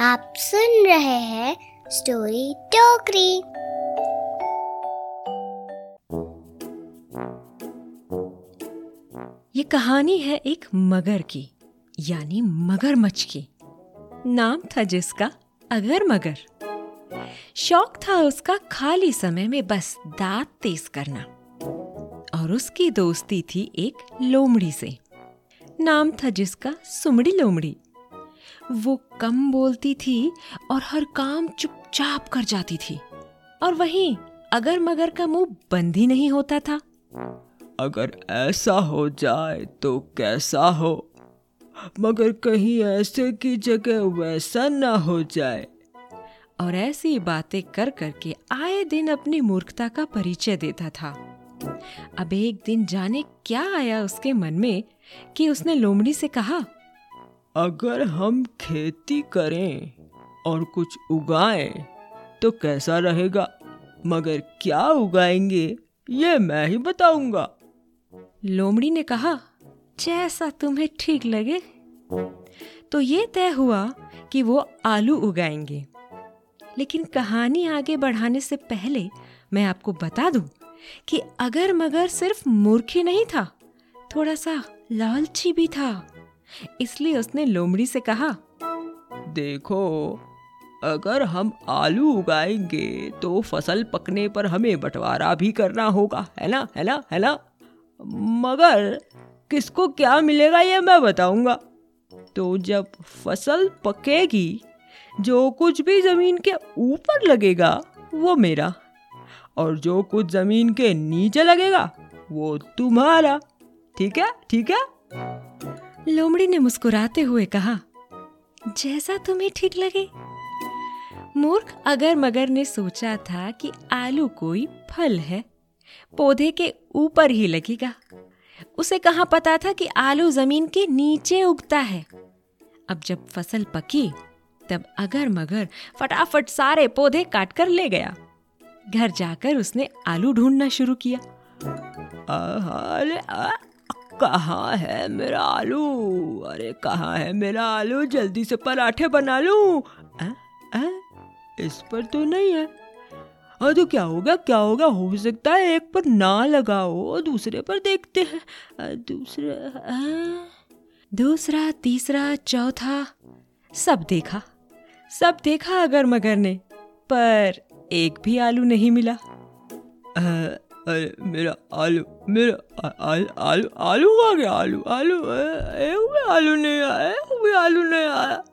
आप सुन रहे हैं स्टोरी टोकरी। ये कहानी है एक मगर की, यानी मगरमच्छ की। नाम था जिसका अगर मगर। शौक था उसका खाली समय में बस दांत तेज करना। और उसकी दोस्ती थी एक लोमड़ी से। नाम था जिसका सुमड़ी लोमड़ी। वो कम बोलती थी और हर काम चुपचाप कर जाती थी। और वहीं अगर मगर का मुँह बंद ही नहीं होता था। अगर ऐसा हो जाए तो कैसा हो? मगर कहीं ऐसे की जगह वैसा ना हो जाए। और ऐसी बातें कर करके आए दिन अपनी मूर्खता का परिचय देता था। अब एक दिन जाने क्या आया उसके मन में कि उसने लोमड़ी से कहा अगर हम खेती करें और कुछ उगाएँ तो कैसा रहेगा? मगर क्या उगाएँगे, ये मैं ही बताऊँगा। लोमड़ी ने कहा, जैसा तुम्हें ठीक लगे। तो ये तय हुआ कि वो आलू उगाएँगे। लेकिन कहानी आगे बढ़ाने से पहले मैं आपको बता दूँ कि अगर मगर सिर्फ़ मूर्ख नहीं था, थोड़ा सा लालची भी था। इसलिए उसने लोमड़ी से कहा, देखो, अगर हम आलू उगाएँगे तो फ़सल पकने पर हमें बंटवारा भी करना होगा, है ना है ना है ना? मगर किसको क्या मिलेगा ये मैं बताऊँगा। तो जब फ़सल पकेगी, जो कुछ भी ज़मीन के ऊपर लगेगा, वो मेरा, और जो कुछ ज़मीन के नीचे लगेगा, वो तुम्हारा। ठीक है ठीक है? लोमड़ी ने मुस्कुराते हुए कहा, जैसा तुम्हें ठीक लगे। मूर्ख अगर मगर ने सोचा था कि आलू कोई फल है, पौधे के ऊपर ही लगेगा। उसे कहा पता था कि आलू ज़मीन के नीचे उगता है। अब जब फ़सल पकी, तब अगर मगर फटाफट सारे पौधे काट कर ले गया। घर जाकर उसने आलू ढूंढना शुरू किया। अरे कहाँ है मेरा आलू? अरे कहाँ है मेरा आलू? जल्दी से पराठे बना लूँ। आ, आ, इस पर तो नहीं है। हाँ तो क्या होगा क्या होगा? हो सकता है एक पर ना लगाओ दूसरे पर देखते हैं। दूसरा दूसरा तीसरा चौथा सब देखा। सब देखा अगर मगर ने पर एक भी आलू नहीं मिला। अरे, मेरा आलू मेरा आलू आलू आलू आ गया, आलू आलू एक भी आलू नहीं आया एक भी आलू नहीं आया।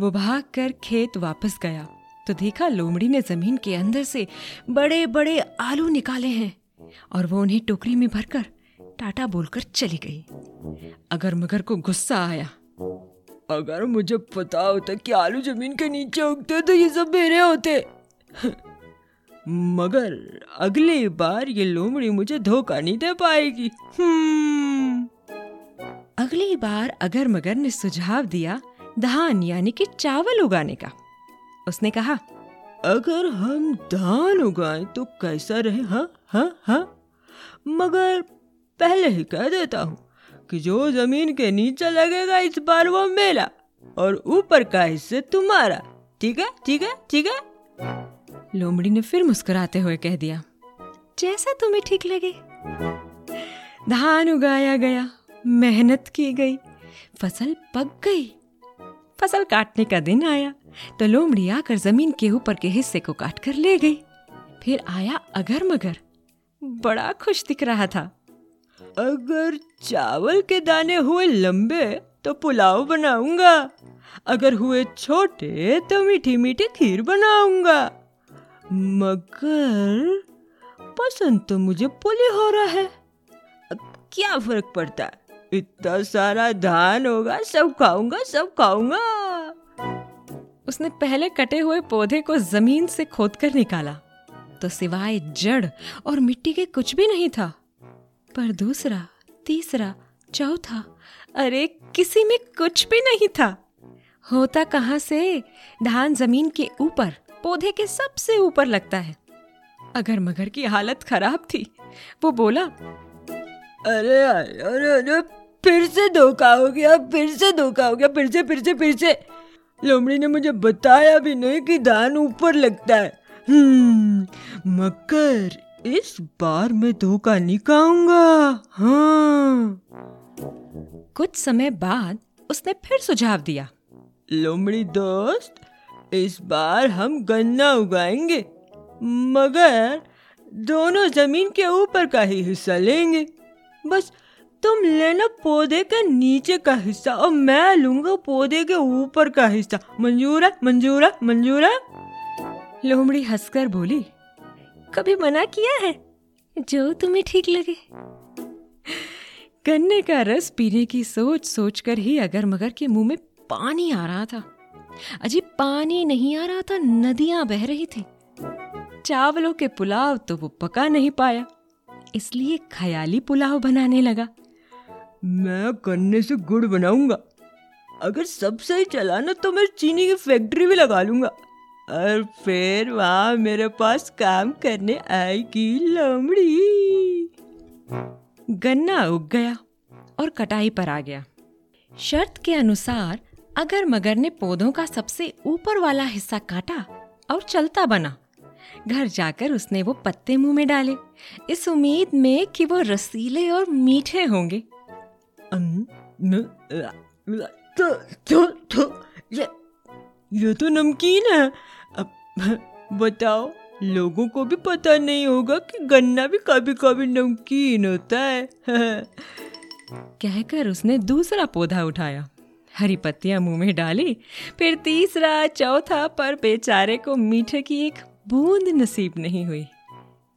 वो भाग कर खेत वापस गया। तो देखा लोमड़ी ने ज़मीन के अंदर से बड़े बड़े आलू निकाले हैं और वो उन्हें टोकरी में भरकर टाटा बोलकर चली गई। अगर मगर को गुस्सा आया, अगर मुझे पता होता कि आलू ज़मीन के नीचे उगते तो ये सब मेरे होते। मगर अगली बार ये लोमड़ी मुझे धोखा नहीं दे पाएगी। हम्म। अगली बार अगर मगर ने सुझाव दिया धान यानी कि चावल उगाने का। उसने कहा अगर हम धान उगाएँ तो कैसा रहे हाँ हाँ हाँ? मगर पहले ही कह देता हूँ कि जो ज़मीन के नीचे लगेगा इस बार वो मेरा और ऊपर का हिस्से तुम्हारा। ठीक है ठीक है ठीक है? लोमड़ी ने फिर मुस्कुराते हुए कह दिया, जैसा तुम्हें ठीक लगे। धान उगाया गया, मेहनत की गई, फ़सल पक गई, फ़सल काटने का दिन आया तो लोमड़ी आकर ज़मीन के ऊपर के हिस्से को काट कर ले गई। फिर आया अगर मगर बड़ा खुश दिख रहा था। अगर चावल के दाने हुए लंबे तो पुलाव बनाऊँगा। अगर हुए छोटे तो मीठी मीठी खीर बनाऊँगा। मगर पसंद तो मुझे पुली हो रहा है। अब क्या फ़र्क पड़ता? है इतना सारा धान होगा, सब खाऊँगा सब खाऊँगा। उसने पहले कटे हुए पौधे को ज़मीन से खोदकर निकाला। तो सिवाय जड़ और मिट्टी के कुछ भी नहीं था। पर दूसरा, तीसरा, चौथा, अरे किसी में कुछ भी नहीं था। होता कहाँ से? धान ज़मीन के ऊपर। पौधे के सबसे ऊपर लगता है। अगर मगर की हालत खराब थी। वो बोला अरे अरे अरे फिर से धोखा हो गया फिर से धोखा हो गया फिर से फिर से फिर से। लोमड़ी ने मुझे बताया भी नहीं कि धान ऊपर लगता है। हम्म, मगर इस बार मैं धोखा नहीं खाऊँगा। हाँ। कुछ समय बाद उसने फिर सुझाव दिया लोमड़ी दोस्त इस बार हम गन्ना उगाएँगे, मगर दोनों ज़मीन के ऊपर का ही हिस्सा लेंगे। बस तुम लेना पौधे के नीचे का हिस्सा और मैं लूँगा पौधे के ऊपर का हिस्सा। मंजूर है मंजूर है मंजूर। है लोमड़ी हंसकर बोली, कभी मना किया है? जो तुम्हें ठीक लगे। गन्ने का रस पीने की सोच सोचकर ही अगर मगर के मुँह में पानी आ रहा था। अजी, पानी नहीं आ रहा था, नदियाँ बह रही थी। चावलों के पुलाव तो वो पका नहीं पाया। इसलिए ख्याली पुलाव बनाने लगा। मैं गन्ने से गुड़ बनाऊँगा। अगर सब सही चला ना तो मैं चीनी की फैक्ट्री भी लगा लूँगा। और फिर वहाँ मेरे पास काम करने आएगी लोमड़ी। गन्ना उग गया और कटाई पर आ गया। शर्त के अनुसार अगर मगर ने पौधों का सबसे ऊपर वाला हिस्सा काटा और चलता बना घर जाकर उसने वो पत्ते मुँह में डाले। इस उम्मीद में कि वो रसीले और मीठे होंगे। तो, तो, तो, ये, ये तो नमकीन है। अब बताओ लोगों को भी पता नहीं होगा कि गन्ना भी कभी कभी नमकीन होता है। कहकर उसने दूसरा पौधा उठाया। हरी पत्तियाँ मुँह में डाली, फिर तीसरा, चौथा पर बेचारे को मीठे की एक बूंद नसीब नहीं हुई,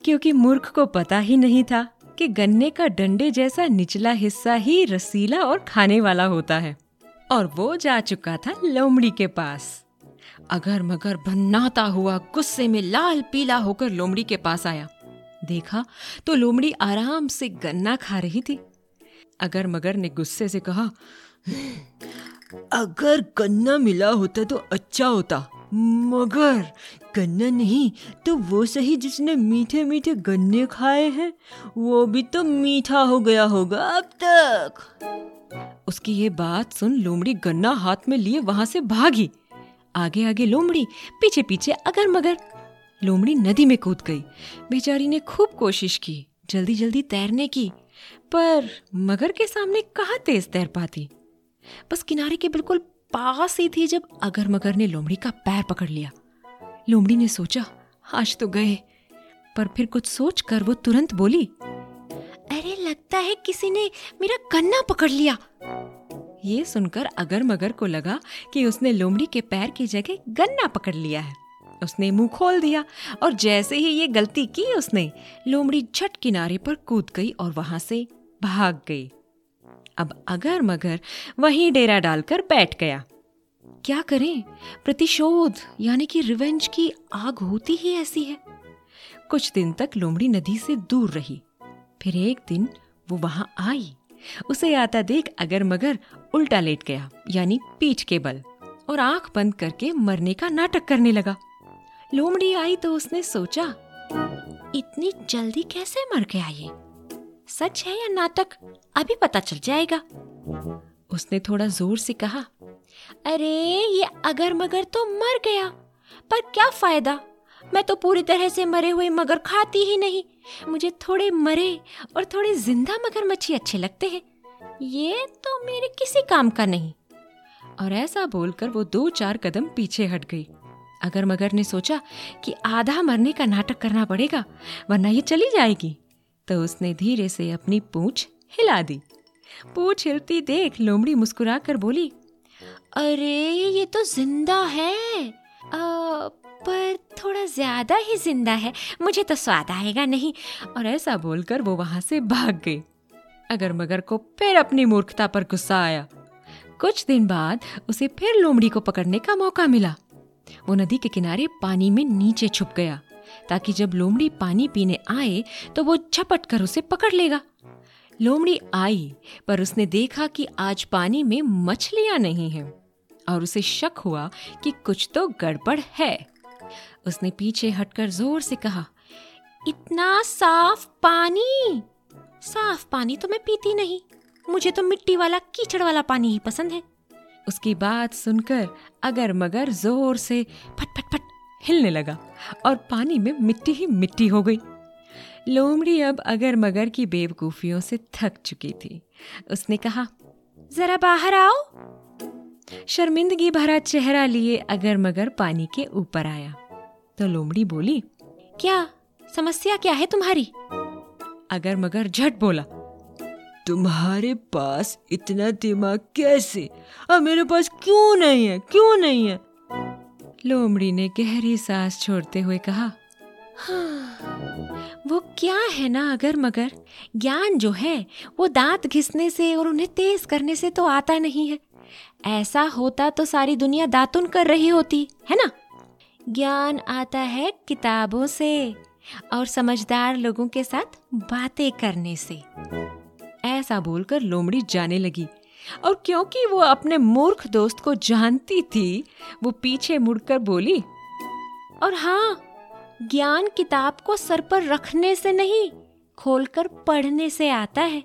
क्योंकि मूर्ख को पता ही नहीं था कि गन्ने का डंडे जैसा निचला हिस्सा ही रसीला और खाने वाला होता है, और वो जा चुका था लोमड़ी के पास। अगर मगर भन्नाता हुआ गुस्से में लाल पीला होकर लोमड़ी के पास आया। देखा तो लोमड़ी आराम से गन्ना खा रही थी। अगर मगर ने गुस्से से कहा अगर गन्ना मिला होता तो अच्छा होता। मगर गन्ना नहीं तो वो सही जिसने मीठे मीठे गन्ने खाए हैं, वो भी तो मीठा हो गया होगा अब तक। उसकी ये बात सुन लोमड़ी गन्ना हाथ में लिए वहाँ से भागी। आगे आगे लोमड़ी पीछे पीछे अगर मगर लोमड़ी नदी में कूद गई। बेचारी ने खूब कोशिश की जल्दी जल्दी तैरने की, पर मगर के सामने कहा तेज तैर पाती? बस किनारे के बिल्कुल पास ही थी जब अगर मगर ने लोमड़ी का पैर पकड़ लिया। लोमड़ी ने सोचा, आज तो गए। पर फिर कुछ सोच कर वो तुरंत बोली, अरे, लगता है किसी ने मेरा गन्ना पकड़ लिया। ये सुनकर अगर मगर को लगा कि उसने लोमड़ी के पैर की जगह गन्ना पकड़ लिया है। उसने मुँह खोल दिया और जैसे ही ये गलती की उसने, लोमड़ी झट किनारे पर कूद गई और वहाँ से भाग गई। अब अगर मगर वहीं डेरा डालकर बैठ गया। क्या करें? प्रतिशोध, यानी कि रिवेंज की आग होती ही ऐसी है। कुछ दिन तक लोमड़ी नदी से दूर रही। फिर एक दिन वो वहाँ आई। उसे आता देख अगर मगर उल्टा लेट गया, यानी पीठ के बल, और आँख बंद करके मरने का नाटक करने लगा। लोमड़ी आई तो उसने सोचा, इतनी जल्दी कैसे मर गया ये? सच है या नाटक? अभी पता चल जाएगा। उसने थोड़ा ज़ोर से कहा अरे ये अगर मगर तो मर गया। पर क्या फ़ायदा? मैं तो पूरी तरह से मरे हुए मगर खाती ही नहीं। मुझे थोड़े मरे और थोड़े ज़िंदा मगरमच्छी अच्छे लगते हैं। ये तो मेरे किसी काम का नहीं। और ऐसा बोलकर वो दो चार कदम पीछे हट गई। अगर मगर ने सोचा कि आधा मरने का नाटक करना पड़ेगा वरना ये चली जाएगी। तो उसने धीरे से अपनी पूछ हिला दी। पूछ हिलती देख लोमड़ी मुस्कुरा कर बोली अरे ये तो ज़िंदा है। आ, पर थोड़ा ज़्यादा ही ज़िंदा है। मुझे तो स्वाद आएगा नहीं। और ऐसा बोलकर वो वहाँ से भाग गई। अगर मगर को फिर अपनी मूर्खता पर गुस्सा आया। कुछ दिन बाद उसे फिर लोमड़ी को पकड़ने का मौका मिला। वो नदी के किनारे पानी में नीचे छुप गया। ताकि जब लोमड़ी पानी पीने आए तो वो झपट कर उसे पकड़ लेगा। लोमड़ी आई, पर उसने देखा कि आज पानी में मछलियाँ नहीं हैं, और उसे शक हुआ कि कुछ तो गड़बड़ है। उसने पीछे हटकर ज़ोर से कहा, इतना साफ़ पानी? साफ़ पानी तो मैं पीती नहीं। मुझे तो मिट्टी वाला, कीचड़ वाला पानी ही पसंद है। उसकी बात सुनकर अगर मगर ज़ोर से फट फट फट हिलने लगा और पानी में मिट्टी ही मिट्टी हो गई। लोमड़ी अब अगर मगर की बेवकूफियों से थक चुकी थी। उसने कहा, जरा बाहर आओ। शर्मिंदगी भरा चेहरा लिए अगर मगर पानी के ऊपर आया। तो लोमड़ी बोली, क्या समस्या क्या है तुम्हारी? अगर मगर झट बोला, तुम्हारे पास इतना दिमाग कैसे? और मेरे पास क्यों नहीं है? क्यों नहीं है? लोमड़ी ने गहरी सांस छोड़ते हुए कहा हाँ, वो क्या है ना अगर मगर? ज्ञान जो है वो दांत घिसने से और उन्हें तेज करने से तो आता नहीं है। ऐसा होता तो सारी दुनिया दातुन कर रही होती है ना? ज्ञान आता है किताबों से और समझदार लोगों के साथ बातें करने से। ऐसा बोलकर लोमड़ी जाने लगी। और क्योंकि वो अपने मूर्ख दोस्त को जानती थी, वो पीछे मुड़कर बोली, और हाँ ज्ञान किताब को सर पर रखने से नहीं, खोलकर पढ़ने से आता है।